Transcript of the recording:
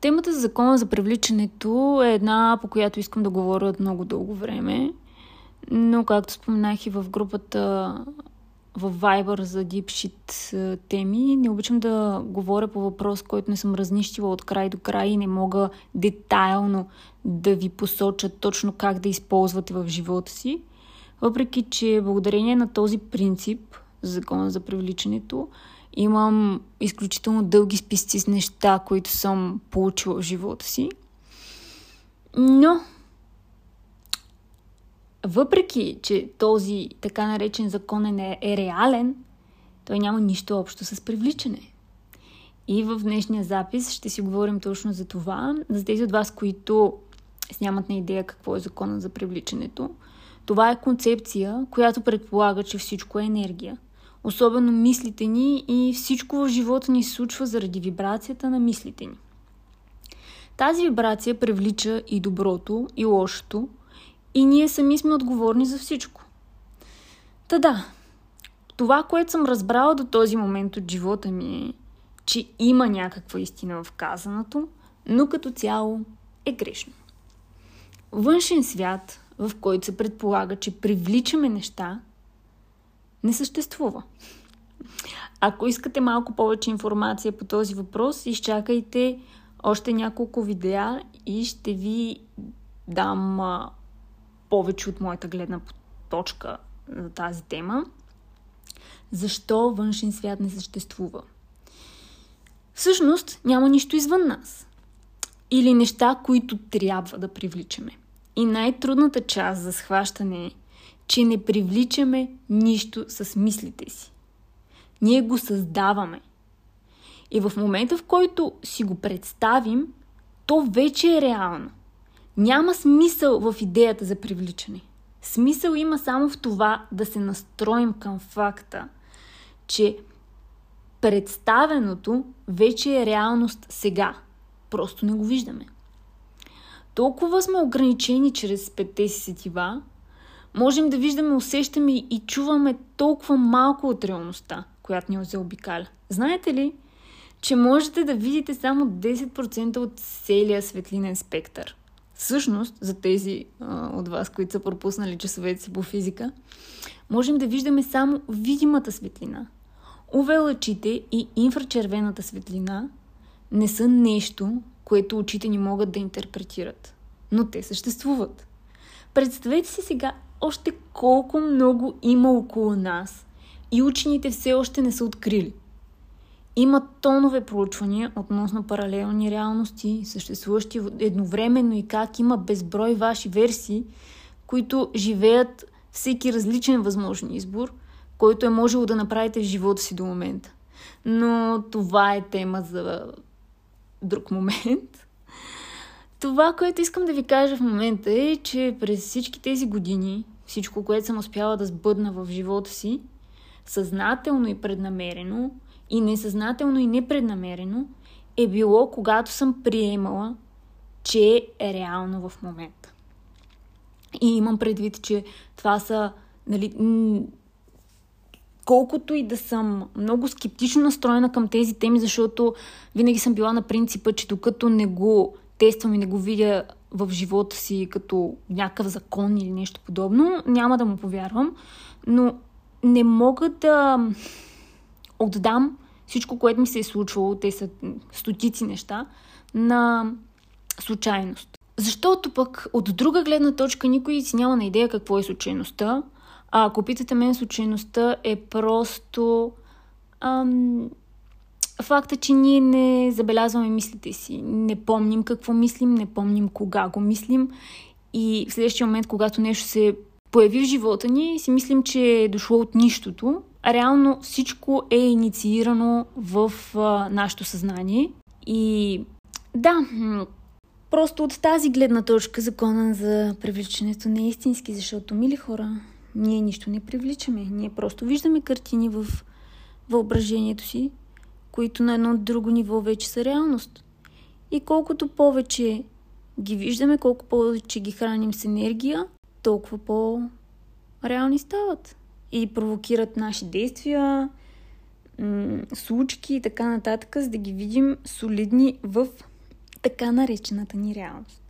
Темата за закона за привличането е една, по която искам да говоря от много дълго време. Но, както споменах и в групата в Viber за Deep Shit теми, не обичам да говоря по въпрос, който не съм разнищила от край до край и не мога детайлно да ви посоча точно как да използвате в живота си. Въпреки, че благодарение на този принцип, закона за привличането, имам изключително дълги списъци с неща, които съм получила в живота си. Но, въпреки, че този така наречен закон е, е реален, той няма нищо общо с привличане. И в днешния запис ще си говорим точно за това. За тези от вас, които нямат на идея какво е закона за привличането, това е концепция, която предполага, че всичко е енергия – особено мислите ни и всичко в живота ни се случва заради вибрацията на мислите ни. Тази вибрация привлича и доброто, и лошото, и ние сами сме отговорни за всичко. Та да, това, което съм разбрала до този момент от живота ми е, че има някаква истина в казаното, но като цяло е грешно. Външен свят, в който се предполага, че привличаме неща, не съществува. Ако искате малко повече информация по този въпрос, изчакайте още няколко видеа и ще ви дам повече от моята гледна точка за тази тема. Защо външен свят не съществува? Всъщност няма нищо извън нас. Или неща, които трябва да привличаме. И най-трудната част за схващане че не привличаме нищо с мислите си. Ние го създаваме. И в момента, в който си го представим, то вече е реално. Няма смисъл в идеята за привличане. Смисъл има само в това да се настроим към факта, че представеното вече е реалност сега. Просто не го виждаме. Толкова сме ограничени чрез петте си сетива, можем да виждаме, усещаме и чуваме толкова малко от реалността, която ни заобикаля. Знаете ли, че можете да видите само 10% от целия светлинен спектър? Всъщност, за тези а, от вас, които са пропуснали часовете си по физика, можем да виждаме само видимата светлина. Увелъчите и инфрачервената светлина не са нещо, което очите ни могат да интерпретират. Но те съществуват. Представете си сега още колко много има около нас и учените все още не са открили. Има тонове проучвания относно паралелни реалности, съществуващи едновременно и как има безброй ваши версии, които живеят всеки различен възможен избор, който е можело да направите в живота си до момента. Но това е тема за друг момент. Това, което искам да ви кажа в момента е, че през всички тези години, всичко, което съм успяла да сбъдна в живота си, съзнателно и преднамерено, и несъзнателно и непреднамерено, е било когато съм приемала, че е реално в момента. И имам предвид, че това са, нали, колкото и да съм много скептично настроена към тези теми, защото винаги съм била на принципа, че докато не го тествам и не го видя в живота си като някакъв закон или нещо подобно, няма да му повярвам. Но не мога да отдам всичко, което ми се е случвало, те са стотици неща, на случайност. Защото пък от друга гледна точка никой си няма на идея какво е случайността. А ако питате мен, случайността е просто ам, факта, че ние не забелязваме мислите си, не помним какво мислим, не помним кога го мислим и в следващия момент, когато нещо се появи в живота ни, си мислим, че е дошло от нищото, реално всичко е инициирано в а, нашето съзнание. И да, просто от тази гледна точка закона за привличането не е истински, защото, мили хора, ние нищо не привличаме. Ние просто виждаме картини в въображението си, които на едно друго ниво вече са реалност. И колкото повече ги виждаме, колко повече ги храним с енергия, толкова по-реални стават. И провокират наши действия, случки и така нататък, за да ги видим солидни в така наречената ни реалност.